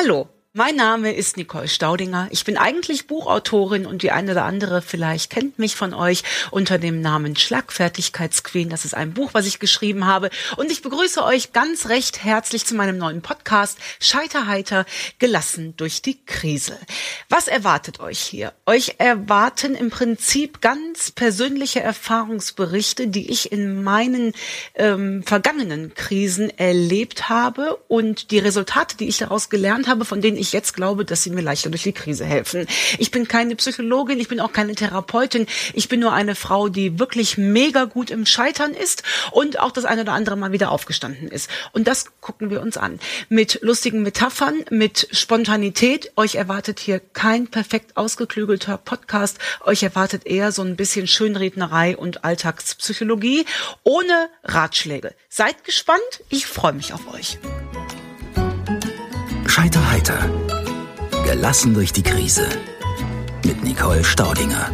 malo. Mein Name ist Nicole Staudinger. Ich bin eigentlich Buchautorin und die eine oder andere vielleicht kennt mich von euch unter dem Namen Schlagfertigkeitsqueen. Das ist ein Buch, was ich geschrieben habe. Und ich begrüße euch ganz recht herzlich zu meinem neuen Podcast Scheiterheiter, gelassen durch die Krise. Was erwartet euch hier? Euch erwarten im Prinzip ganz persönliche Erfahrungsberichte, die ich in meinen ähm, vergangenen Krisen erlebt habe und die Resultate, die ich daraus gelernt habe, von denen ich jetzt glaube, dass sie mir leichter durch die Krise helfen. Ich bin keine Psychologin, ich bin auch keine Therapeutin. Ich bin nur eine Frau, die wirklich mega gut im Scheitern ist und auch das eine oder andere Mal wieder aufgestanden ist. Und das gucken wir uns an. Mit lustigen Metaphern, mit Spontanität. Euch erwartet hier kein perfekt ausgeklügelter Podcast. Euch erwartet eher so ein bisschen Schönrednerei und Alltagspsychologie ohne Ratschläge. Seid gespannt. Ich freue mich auf euch. Scheiterheiter. Gelassen durch die Krise. Mit Nicole Staudinger.